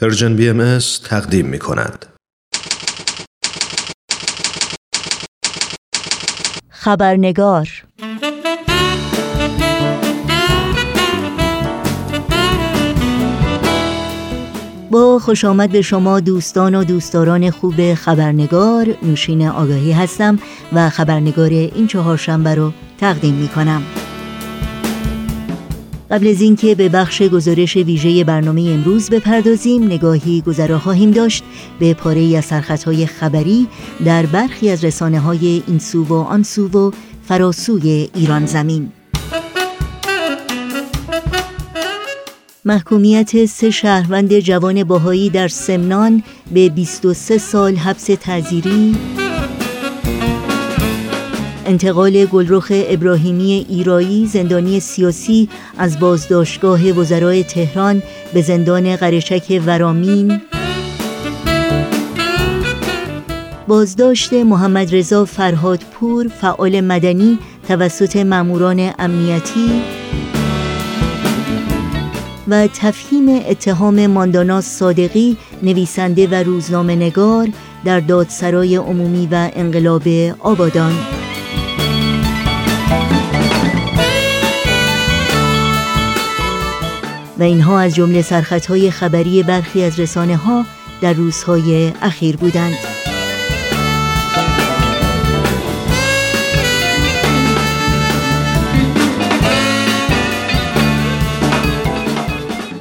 پرژن بی تقدیم می کند. خبرنگار با خوش آمد به شما دوستان و دوستداران خوب خبرنگار نوشین آگاهی هستم و خبرنگار این چهارشنبه رو تقدیم می کنم. قبل از اینکه به بخش گزارش ویژه برنامه امروز بپردازیم نگاهی گذرا خواهیم داشت به پاره از سرخطهای خبری در برخی از رسانه های این سو و آن سو و فراسوی ایران زمین. محکومیت سه شهروند جوان باهایی در سمنان به 23 سال حبس تعزیری انتقال گلرخ ابراهیمی ایرایی زندانی سیاسی از بازداشتگاه وزرای تهران به زندان قرچک ورامین. بازداشت محمد رضا فرهادپور فعال مدنی توسط ماموران امنیتی. و تفهیم اتهام ماندانا صادقی نویسنده و روزنامه نگار در دادسرای عمومی و انقلاب آبادان. و اینها از جمله سرخطهای خبری برخی از رسانه ها در روزهای اخیر بودند.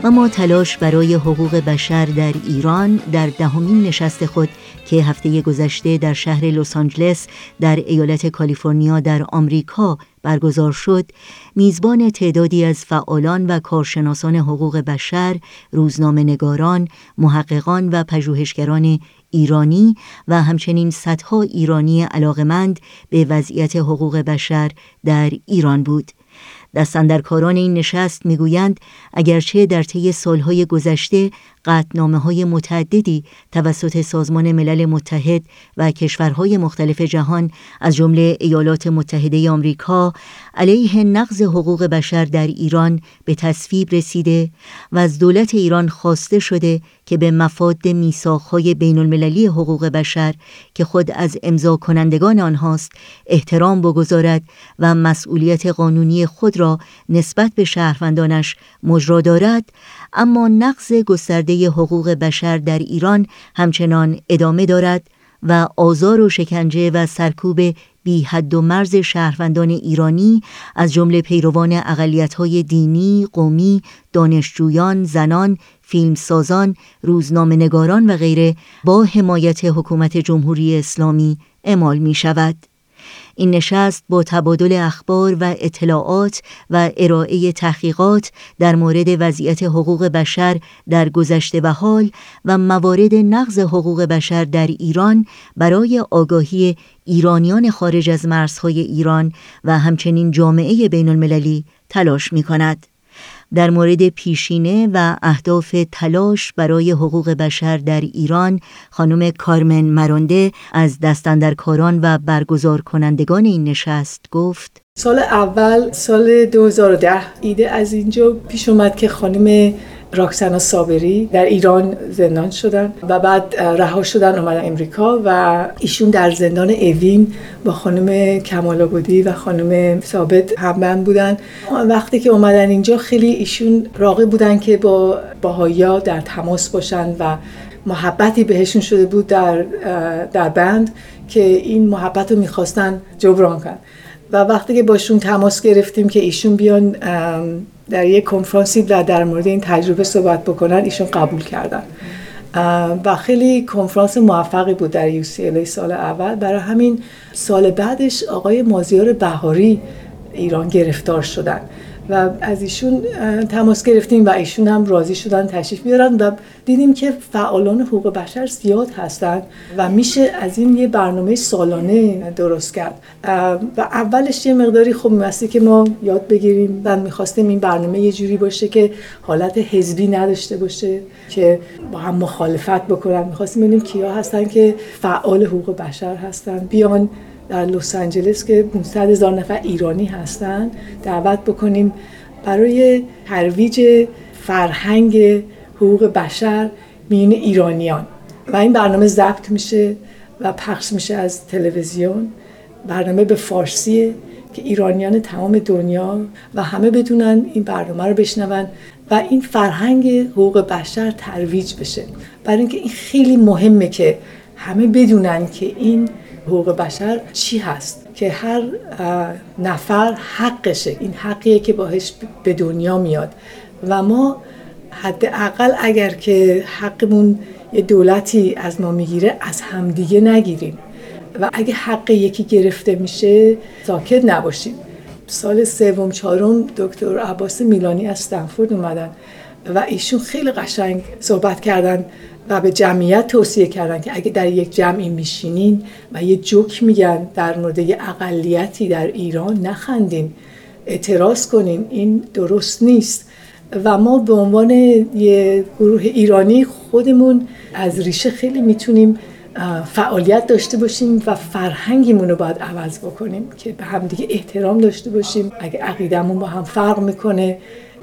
و ما تلاش برای حقوق بشر در ایران در دهمین نشست خود که هفته گذشته در شهر لس آنجلس در ایالت کالیفرنیا در آمریکا برگزار شد میزبان تعدادی از فعالان و کارشناسان حقوق بشر روزنامه نگاران محققان و پژوهشگران ایرانی و همچنین صدها ایرانی علاقمند به وضعیت حقوق بشر در ایران بود. دستندرکاران این نشست می‌گویند اگرچه در طی سالهای گذشته قطنامه های متعددی توسط سازمان ملل متحد و کشورهای مختلف جهان از جمله ایالات متحده آمریکا علیه نقض حقوق بشر در ایران به تصویب رسیده و از دولت ایران خواسته شده که به مفاد میثاقهای بین المللی حقوق بشر که خود از امضا کنندگان آنهاست احترام بگذارد و مسئولیت قانونی خود را نسبت به شهروندانش مجرا دارد اما نقض گسترده حقوق بشر در ایران همچنان ادامه دارد و آزار و شکنجه و سرکوب بی حد و مرز شهروندان ایرانی از جمله پیروان اقلیت‌های دینی، قومی، دانشجویان، زنان، فیلمسازان، روزنامه‌نگاران و غیره با حمایت حکومت جمهوری اسلامی اعمال می شود. این نشست با تبادل اخبار و اطلاعات و ارائه تحقیقات در مورد وضعیت حقوق بشر در گذشته و حال و موارد نقض حقوق بشر در ایران برای آگاهی ایرانیان خارج از مرزهای ایران و همچنین جامعه بین المللی تلاش می کند. در مورد پیشینه و اهداف تلاش برای حقوق بشر در ایران خانم کارمن مرانده از دستندرکاران و برگزار کنندگان این نشست گفت سال اول سال 2010 ایده از اینجا پیش اومد که خانم راکسانا صابری در ایران زندان شدن و بعد رها شدن اومدن امریکا و ایشون در زندان اوین با خانم کمال و خانم ثابت همبند بودن. وقتی که اومدن اینجا خیلی ایشون راقی بودن که با باهایا در تماس باشن و محبتی بهشون شده بود در, در بند که این محبت رو می‌خواستن جبران کنن. و وقتی که باشون تماس گرفتیم که ایشون بیان در یک کنفرانسی در, در مورد این تجربه صحبت بکنن ایشون قبول کردن. و خیلی کنفرانس موفقی بود در UCLA سال اول. برای همین سال بعدش آقای مازیار بهاری ایران گرفتار شدن. و از ایشون تماس گرفتیم و ایشون هم راضی شدن تشریف بیارن و دیدیم که فعالان حقوق بشر زیاد هستند و میشه از این یه برنامه سالانه درست کرد. و اولش یه مقداری خوب میبستی که ما یاد بگیریم و می‌خواستیم این برنامه یه جوری باشه که حالت حزبی نداشته باشه که با هم مخالفت بکنن. می‌خواستیم ببینیم کیا هستن که فعال حقوق بشر هستن. بیان در لس آنجلس که 500 هزار نفر ایرانی هستن دعوت بکنیم برای ترویج فرهنگ حقوق بشر میون ایرانیان. و این برنامه ضبط میشه و پخش میشه از تلویزیون. برنامه به فارسیه که ایرانیان تمام دنیا و همه بدونن این برنامه رو بشنون و این فرهنگ حقوق بشر ترویج بشه. برای اینکه این خیلی مهمه که همه بدونن که این حقوق بشر چی هست؟ که هر نفر حقشه. این حقیه که باهش به دنیا میاد. و ما حداقل اگر که حقمون یه دولتی از ما می‌گیره از همدیگه نگیریم. و اگه حق یکی گرفته میشه ساکت نباشیم. سال سوم چهارم دکتر عباس میلانی از استنفورد اومدن. و ایشون خیلی قشنگ صحبت کردن و به جمعیت توصیه کردن که اگه در یک جمعی میشینین و یه جوک میگن در مورد یه اقلیتی در ایران نخندین. اعتراض کنین این درست نیست. و ما به عنوان یه گروه ایرانی خودمون از ریشه خیلی می‌تونیم فعالیت داشته باشیم و فرهنگیمون رو باید عوض بکنیم که به هم دیگه احترام داشته باشیم. اگه عقیدمون با هم فرق می‌کنه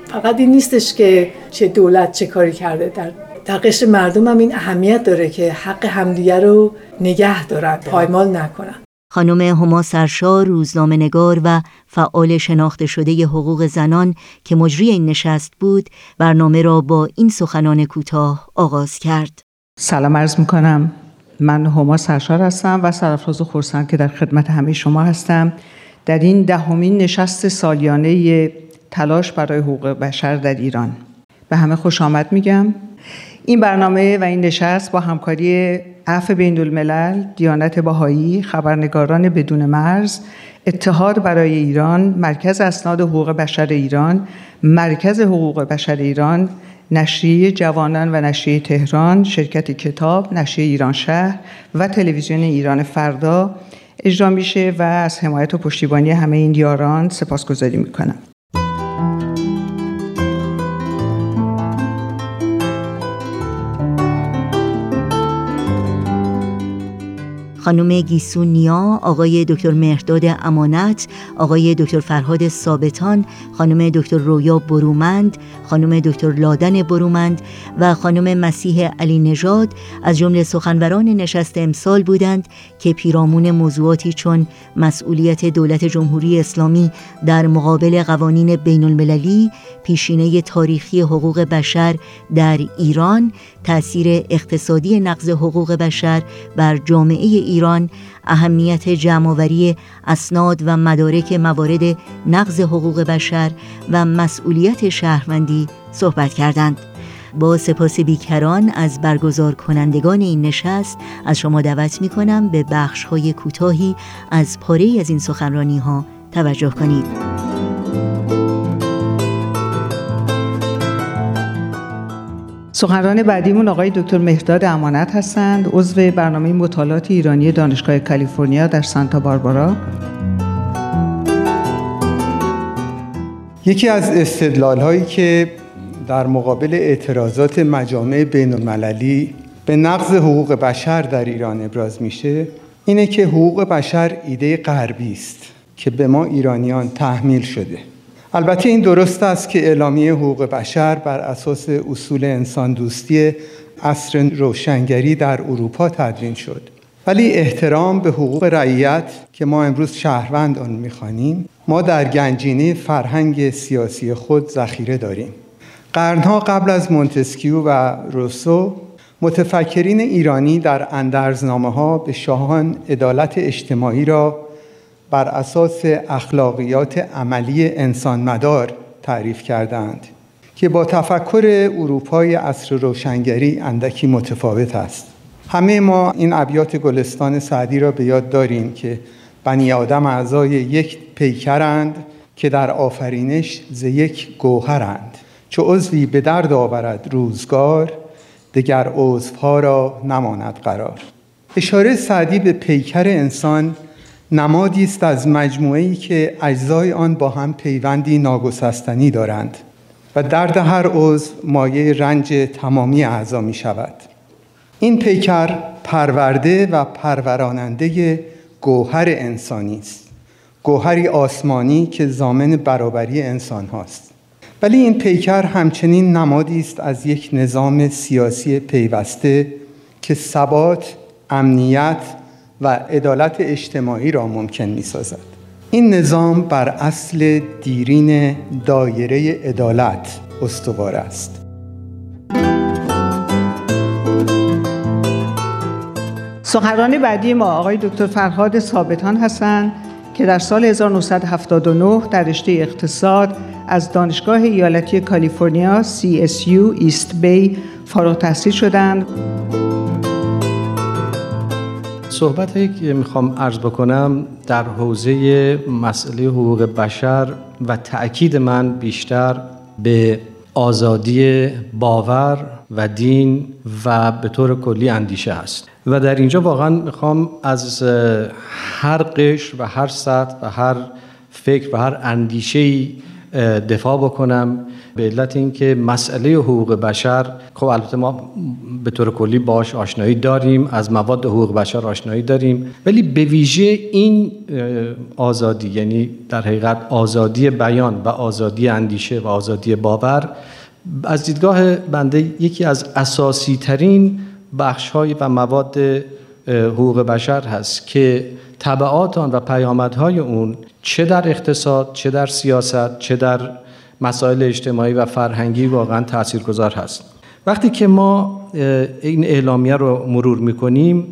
فقط این نیستش که چه دولت چه کاری کرده. در در قشر مردم هم این اهمیت داره که حق همدیگه رو نگه دارن پایمال نکنن. خانم هما سرشا روزنامه نگار و فعال شناخته شده حقوق زنان که مجری این نشست بود برنامه را با این سخنان کوتاه آغاز کرد. سلام عرض می‌کنم. من هما سرشار هستم و سرفراز خورسند که در خدمت همه شما هستم. در این دهمین نشست سالیانه تلاش برای حقوق بشر در ایران به همه خوش آمد میگم این برنامه و این نشست با همکاری عفو بین الملل، دیانت باهایی، خبرنگاران بدون مرز، اتحاد برای ایران، مرکز اسناد حقوق بشر ایران، مرکز حقوق بشر ایران، نشریه جوانان و نشریه تهران، شرکت کتاب، نشریه ایران شهر و تلویزیون ایران فردا اجرا میشه و از حمایت و پشتیبانی همه این یاران سپاسگزاری می‌کنم. خانم گیسون نیا، آقای دکتر مهرداد امانت، آقای دکتر فرهاد ثابتان، خانم دکتر رویا برومند، خانم دکتر لادن برومند و خانم مسیح علی نژاد. از جمله سخنوران نشست امسال بودند که پیرامون موضوعاتی چون مسئولیت دولت جمهوری اسلامی در مقابل قوانین بین المللی، پیشینه تاریخی حقوق بشر در ایران، تأثیر اقتصادی نقض حقوق بشر بر جامعه ایران اهمیت جمعآوری اسناد و مدارک موارد نقض حقوق بشر و مسئولیت شهروندی صحبت کردند. با سپاس بیکران از برگزار کنندگان این نشست از شما دعوت می کنم به بخش های کوتاهی از پاره از این سخنرانی ها توجه کنید. سخنران بعدیمون آقای دکتر مهداد امانت هستند عضو برنامه مطالعات ایرانی دانشگاه کالیفرنیا در سانتا باربارا. یکی از استدلال هایی که در مقابل اعتراضات مجامع بین المللی به نقض حقوق بشر در ایران ابراز میشه اینه که حقوق بشر ایده غربی است که به ما ایرانیان تحمیل شده. البته این درست است که اعلامیه حقوق بشر بر اساس اصول انسان دوستی عصر روشنگری در اروپا تدوین شد. ولی احترام به حقوق رعیت که ما امروز شهروند آن می‌خوانیم ما در گنجینه فرهنگ سیاسی خود ذخیره داریم. قرنها قبل از مونتسکیو و روسو متفکرین ایرانی در اندرزنامه ها به شاهان عدالت اجتماعی را بر اساس اخلاقیات عملی انسان مدار تعریف کردند که با تفکر اروپای عصر روشنگری اندکی متفاوت است. همه ما این ابیات گلستان سعدی را به یاد داریم که بنی آدم اعضای یک پیکرند که در آفرینش ز یک گوهرند. چو عضوی به درد آورد روزگار دگر عضوها را نماند قرار. اشاره سعدی به پیکر انسان نمادی است از مجموعه‌ای که اجزای آن با هم پیوندی ناگسستنی دارند و درد هر عضو مایه رنج تمامی اعضا می شود این پیکر پرورده و پروراننده گوهر انسانی است گوهری آسمانی که زامن برابری انسان هاست. ولی این پیکر همچنین نمادی است از یک نظام سیاسی پیوسته که ثبات، امنیت و عدالت اجتماعی را ممکن می سازد. این نظام بر اصل دیرین دایره عدالت استوار است. سخنران بعدی ما آقای دکتر فرهاد ثابتان هستند که در سال 1979 در رشته اقتصاد از دانشگاه ایالتی کالیفرنیا CSU ایست بی فارغ تحصیل شدند. صحبت هایی که می‌خوام عرض بکنم در حوزه مسئله حقوق بشر و تأکید من بیشتر به آزادی باور و دین و به طور کلی اندیشه است. و در اینجا واقعا می‌خوام از هر قشر و هر سطح و هر فکر و هر اندیشه دفاع بکنم به علت اینکه مسئله حقوق بشر خب البته ما به طور کلی باش آشنایی داریم از مواد حقوق بشر آشنایی داریم ولی به ویژه این آزادی یعنی در حقیقت آزادی بیان و آزادی اندیشه و آزادی باور از دیدگاه بنده یکی از اساسی ترین بخش های و مواد حقوق بشر هست که طبعات آن و پیامدهای اون چه در اقتصاد چه در سیاست چه در مسائل اجتماعی و فرهنگی واقعا تاثیرگذار هست. وقتی که ما این اعلامیه رو مرور می‌کنیم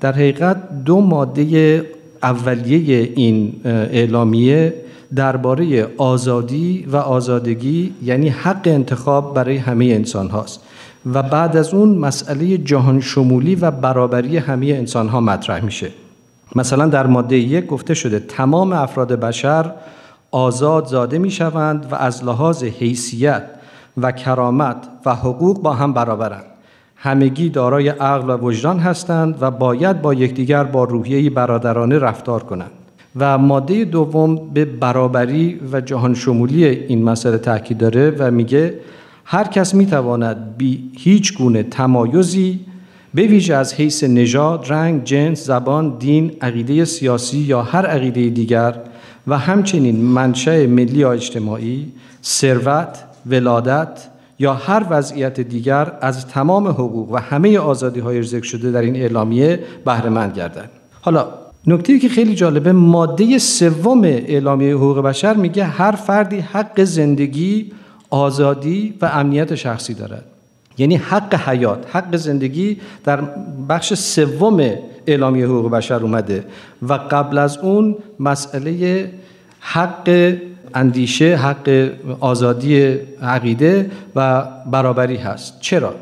در حقیقت دو ماده اولیه این اعلامیه درباره آزادی و آزادگی یعنی حق انتخاب برای همه انسان هاست. و بعد از اون مسئله جهان شمولی و برابری همه انسان ها مطرح میشه. مثلا در ماده یک گفته شده تمام افراد بشر آزاد زاده می شوند و از لحاظ حیثیت و کرامت و حقوق با هم برابرند. همگی دارای عقل و وجدان هستند و باید با یکدیگر با روحیه برادرانه رفتار کنند. و ماده دوم به برابری و جهان شمولی این مسئله تاکید داره و میگه هر کس می‌تواند بی هیچ گونه تمایزی به ویژه از حیث نژاد، رنگ، جنس، زبان، دین، عقیده سیاسی یا هر عقیده دیگر و همچنین منشأ ملی یا اجتماعی، ثروت، ولادت یا هر وضعیت دیگر از تمام حقوق و همه آزادی های ذکر شده در این اعلامیه بهره مند گردند. حالا نکته که خیلی جالبه ماده سوم اعلامیه حقوق بشر میگه هر فردی حق زندگی، آزادی و امنیت شخصی دارد. یعنی حق حیات حق زندگی در بخش سوم اعلامیه حقوق بشر اومده و قبل از اون مسئله حق اندیشه حق آزادی عقیده و برابری هست. چرا؟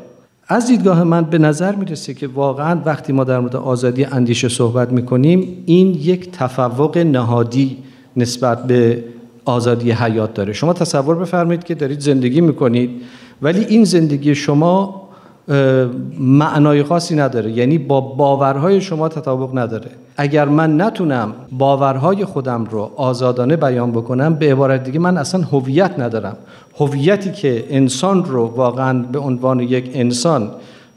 از دیدگاه من به نظر می‌رسه که واقعا وقتی ما در مورد آزادی اندیشه صحبت می‌کنیم این یک تفوق نهادی نسبت به آزادی حیات داره. شما تصور بفرمایید که دارید زندگی می‌کنید. ولی این زندگی شما معنای خاصی نداره. یعنی با باورهای شما تطابق نداره. اگر من نتونم باورهای خودم رو آزادانه بیان بکنم به عبارت دیگه من اصلا هویت ندارم. هویتی که انسان رو واقعا به عنوان یک انسان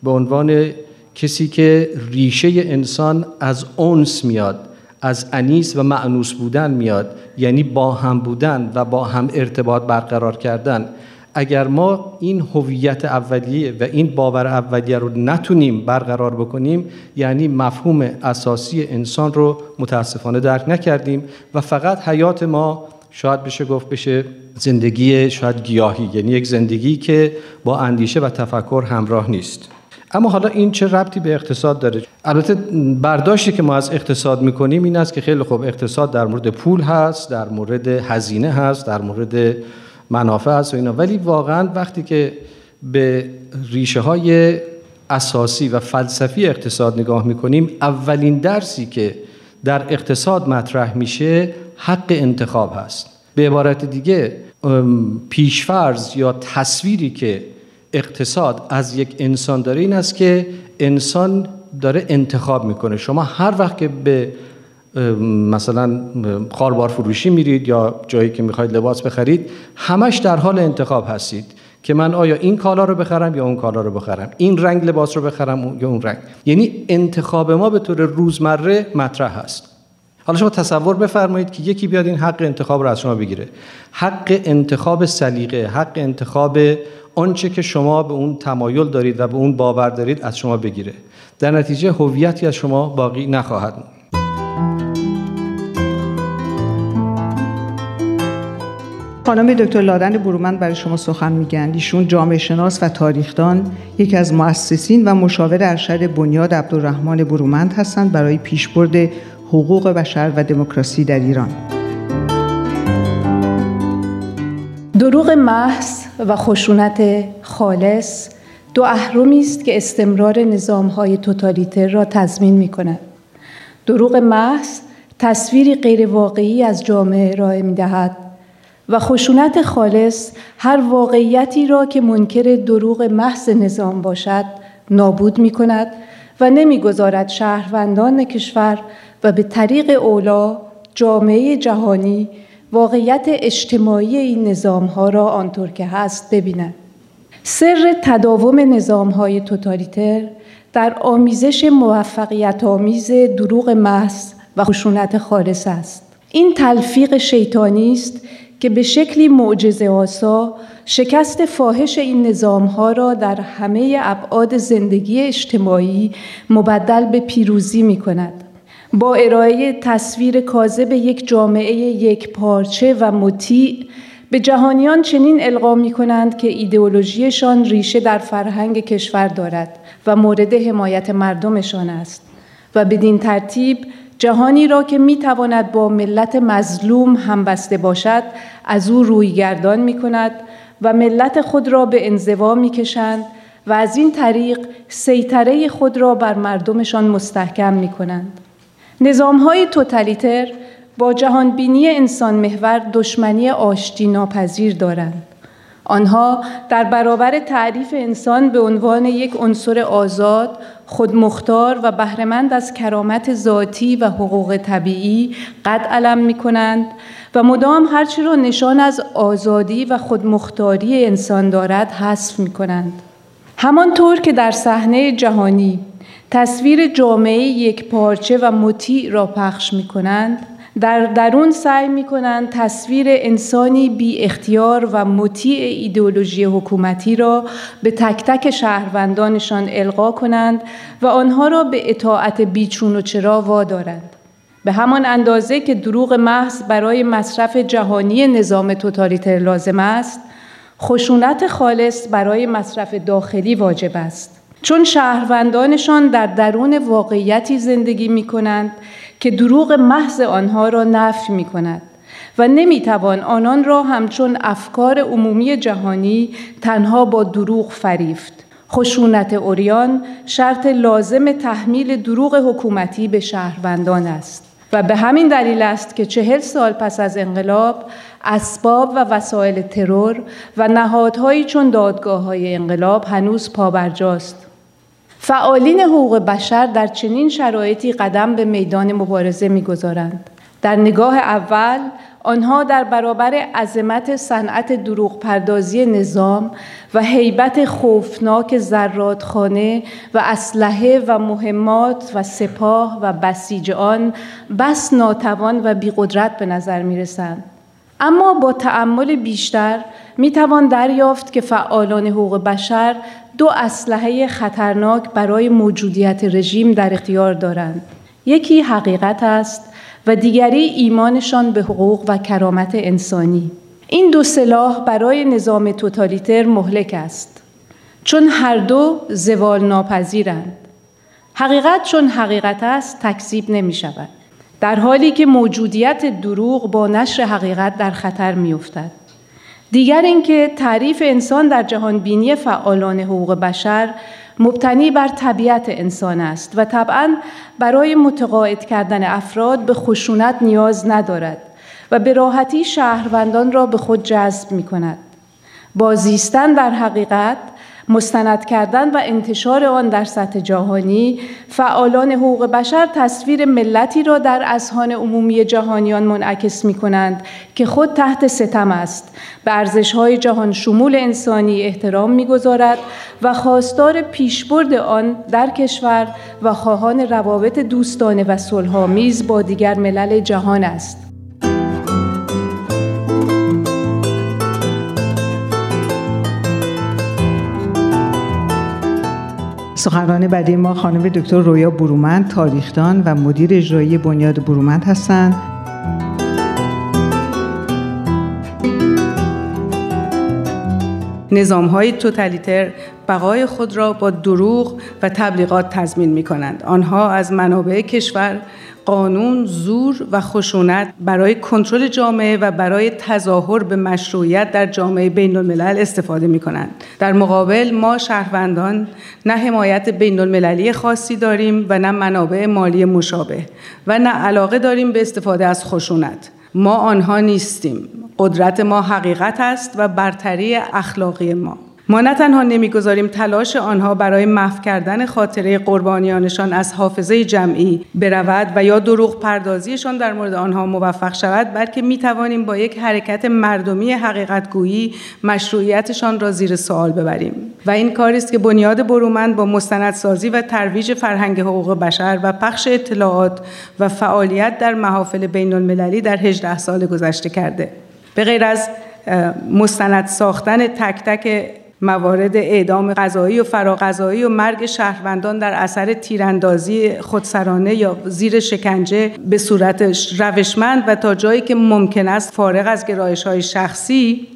به عنوان کسی که ریشه انسان از اونس میاد از انیس و معنوس بودن میاد یعنی با هم بودن و با هم ارتباط برقرار کردن. اگر ما این هویت اولیه و این باور اولیه رو نتونیم برقرار بکنیم یعنی مفهوم اساسی انسان رو متاسفانه درک نکردیم و فقط حیات ما شاید بشه گفت بشه زندگی شاید گیاهی یعنی یک زندگی که با اندیشه و تفکر همراه نیست. اما حالا این چه ربطی به اقتصاد داره؟ البته برداشتی که ما از اقتصاد می‌کنیم این است که خیلی خوب اقتصاد در مورد پول هست در مورد هزینه هست در مورد منافع هست و اینا. ولی واقعا وقتی که به ریشه های اساسی و فلسفی اقتصاد نگاه می‌کنیم اولین درسی که در اقتصاد مطرح میشه حق انتخاب هست. به عبارت دیگه پیشفرز یا تصویری که اقتصاد از یک انسان داره این است که انسان داره انتخاب می‌کنه. شما هر وقت که به مثلا خاربار فروشی میرید یا جایی که می‌خواید لباس بخرید همش در حال انتخاب هستید که من آیا این کالا رو بخرم یا اون کالا رو بخرم؟ این رنگ لباس رو بخرم یا اون رنگ؟ یعنی انتخاب ما به طور روزمره مطرح هست حالا شما تصور بفرمایید که یکی بیاد این حق انتخاب رو از شما بگیره. حق انتخاب سلیقه حق انتخاب آنچه که شما به اون تمایل دارید و به اون باور دارید از شما بگیره. در نتیجه هویتی از شما باقی نخواهد خانم دکتر لادن برومند برای شما سخن میگن. ایشون جامعه شناس و تاریخدان یکی از مؤسسین و مشاور ارشد بنیاد عبدالرحمن برومند هستند برای پیشبرد حقوق بشر و دموکراسی در ایران. دروغ محض و خشونت خالص دو اهرمی است که استمرار نظامهای توتالیتر را تضمین می کند. دروغ محض تصویری غیرواقعی از جامعه ارائه می دهد و خشونت خالص هر واقعیتی را که منکر دروغ محض نظام باشد نابود می کند و نمی‌گذارد شهروندان کشور و به طریق اولا جامعه جهانی واقعیت اجتماعی این نظام ها را آنطور که هست ببیند. سر تداوم نظام های توتالیتر در آمیزش موفقیت آمیز دروغ محض و خشونت خالص است. این تلفیق شیطانی است که به شکلی معجزه آسا شکست فاحش این نظام ها را در همه ابعاد زندگی اجتماعی مبدل به پیروزی می کند. با ارائه تصویر کاذب یک جامعه یک پارچه و مطیع به جهانیان چنین القا می کنند که ایدئولوژیشان ریشه در فرهنگ کشور دارد و مورد حمایت مردمشان است و بدین ترتیب جهانی را که می تواند با ملت مظلوم همبسته باشد از او رویگردان می کند و ملت خود را به انزوا می کشند و از این طریق سیطره خود را بر مردمشان مستحکم می کنند. نظام های توتالیتر با جهانبینی انسان محور دشمنی آشتی ناپذیر دارند. آنها در برابر تعریف انسان به عنوان یک عنصر آزاد، خودمختار و بهرهمند از کرامت ذاتی و حقوق طبیعی قد علم می کنند و مدام هرچی را نشان از آزادی و خودمختاری انسان دارد حذف می کنند. همانطور که در صحنه جهانی تصویر جامعه یک پارچه و مطیع را پخش می کنند در درون سعی می کنند تصویر انسانی بی اختیار و مطیع ایدئولوژی حکومتی را به تک تک شهروندانشان القا کنند و آنها را به اطاعت بیچون و چرا وادارند. به همان اندازه که دروغ محض برای مصرف جهانی نظام توتالیتر لازم است، خشونت خالص برای مصرف داخلی واجب است. چون شهروندانشان در درون واقعیتی زندگی می کنند که دروغ محض آنها را نفی می کند و نمی توان آنان را همچون افکار عمومی جهانی تنها با دروغ فریفت. خشونت اوریان شرط لازم تحمیل دروغ حکومتی به شهروندان است. و به همین دلیل است که چهل سال پس از انقلاب اسباب و وسایل ترور و نهادهایی چون دادگاه های انقلاب هنوز پابرجاست فعالین حقوق بشر در چنین شرایطی قدم به میدان مبارزه می‌گذارند در نگاه اول آنها در برابر عظمت صنعت دروغ پردازی نظام و هیبت خوفناک زرادخانه و اسلحه و مهمات و سپاه و بسیج آن بس ناتوان و بیقدرت به نظر می رسند. اما با تأمل بیشتر می توان دریافت که فعالان حقوق بشر دو اسلحه خطرناک برای موجودیت رژیم در اختیار دارند. یکی حقیقت است و دیگری ایمانشان به حقوق و کرامت انسانی. این دو سلاح برای نظام توتالیتر مهلک است. چون هر دو زوال ناپذیرند. حقیقت چون حقیقت است تکذیب نمی شود. در حالی که موجودیت دروغ با نشر حقیقت در خطر می افتد. دیگر اینکه تعریف انسان در جهان بینی فعالان حقوق بشر مبتنی بر طبیعت انسان است و طبعا برای متقاعد کردن افراد به خشونت نیاز ندارد و به راحتی شهروندان را به خود جذب می کند. با زیستن در حقیقت مستند کردن و انتشار آن در سطح جهانی فعالان حقوق بشر تصویر ملتی را در اذهان عمومی جهانیان منعکس می کنند که خود تحت ستم است. به های جهان شمول انسانی احترام می‌گذارد و خواستار پیشبرد آن در کشور و خواهان روابط دوستانه و صلحآمیز با دیگر ملل جهان است. سخنران بعدی ما خانم دکتر رویا برومند تاریخدان و مدیر اجرایی بنیاد برومند هستند. نظام های توتالیتر بقای خود را با دروغ و تبلیغات تضمین می کنند. آنها از منابع کشور قانون، زور و خشونت برای کنترل جامعه و برای تظاهر به مشروعیت در جامعه بین الملل استفاده می کنند. در مقابل ما شهروندان نه حمایت بین المللی خاصی داریم و نه منابع مالی مشابه و نه علاقه داریم به استفاده از خشونت. ما آنها نیستیم. قدرت ما حقیقت است و برتری اخلاقی ما. ما نه تنها نمی‌گذاریم تلاش آنها برای محو کردن خاطره قربانیانشان از حافظه جمعی برود و یا دروغ پردازیشان در مورد آنها موفق شود بلکه می توانیم با یک حرکت مردمی حقیقتگویی مشروعیتشان را زیر سوال ببریم. و این کاری است که بنیاد برومند با مستندسازی و ترویج فرهنگ حقوق بشر و پخش اطلاعات و فعالیت در محافل بین المللی در 18 سال گذشته کرده. به غیر از مستند ساختن تک تک موارد اعدام غذایی و فراغذایی و مرگ شهروندان در اثر تیراندازی خودسرانه یا زیر شکنجه به صورت روشمند و تا جایی که ممکن است فارغ از گرایش های شخصی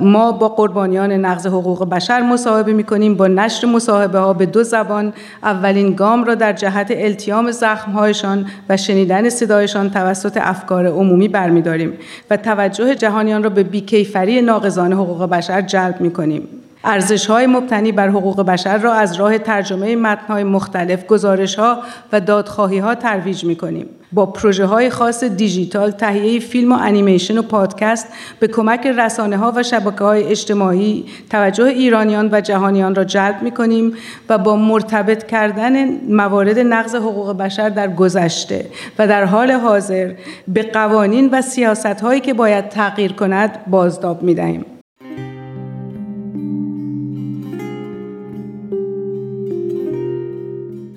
ما با قربانیان نقض حقوق بشر مصاحبه می کنیم با نشر مصاحبه ها به دو زبان اولین گام را در جهت التیام زخمهایشان و شنیدن صدایشان توسط افکار عمومی برمیداریم و توجه جهانیان را به بیکیفری ناقضان حقوق بشر جلب می کنیم ارزش های مبتنی بر حقوق بشر را از راه ترجمه متن های مختلف گزارش ها و دادخواهی ها ترویج می کنیم. با پروژه های خاص دیجیتال تهیه فیلم و انیمیشن و پادکست به کمک رسانه ها و شبکه های اجتماعی توجه ایرانیان و جهانیان را جلب می کنیم و با مرتبط کردن موارد نقض حقوق بشر در گذشته و در حال حاضر به قوانین و سیاست هایی که باید تغییر کند بازداب می دهیم.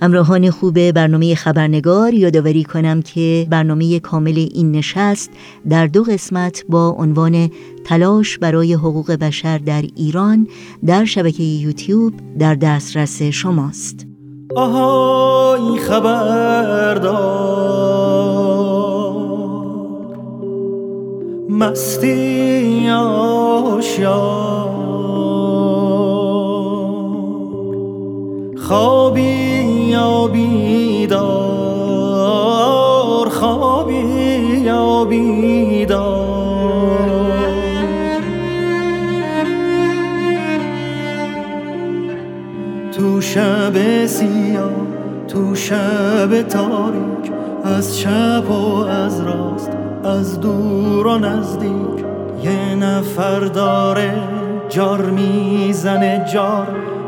همراهان خوب برنامه خبرنگار یادآوری کنم که برنامه کامل این نشست در دو قسمت با عنوان تلاش برای حقوق بشر در ایران در شبکه یوتیوب در دسترس شماست. آهای خبردار. مستی آشیار خوابی یا بیدار خوابی یا بیدار. تو شب سیاه تو شب تاریک از چپ و از راست از دور و نزدیک. یه نفر داره جار می‌زنه جار.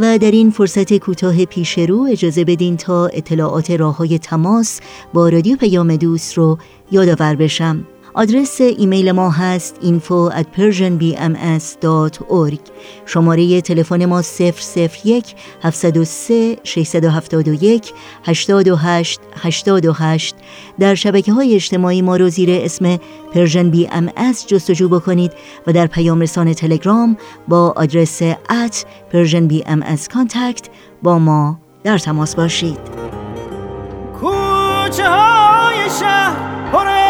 و در این فرصت کوتاه پیش رو اجازه بدین تا اطلاعات راه های تماس با رادیو پیام دوست رو یادآور بشم. آدرس ایمیل ما هست info at persianbms.org شماره تلفن ما 001 703 671 828 828 در شبکه های اجتماعی ما رو زیر اسم Persian BMS جستجو بکنید و در پیام رسان تلگرام با آدرس at پرژن بی با ما در تماس باشید. کوچه های شهر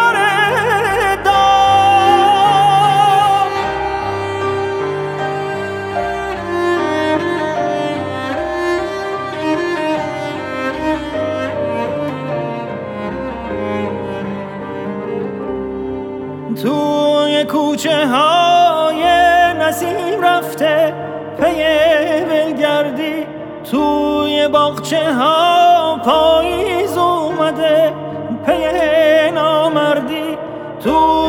کوچه های نسیم رفته پی بلگردی توی باغچه ها پاییز اومده پی نامردی توی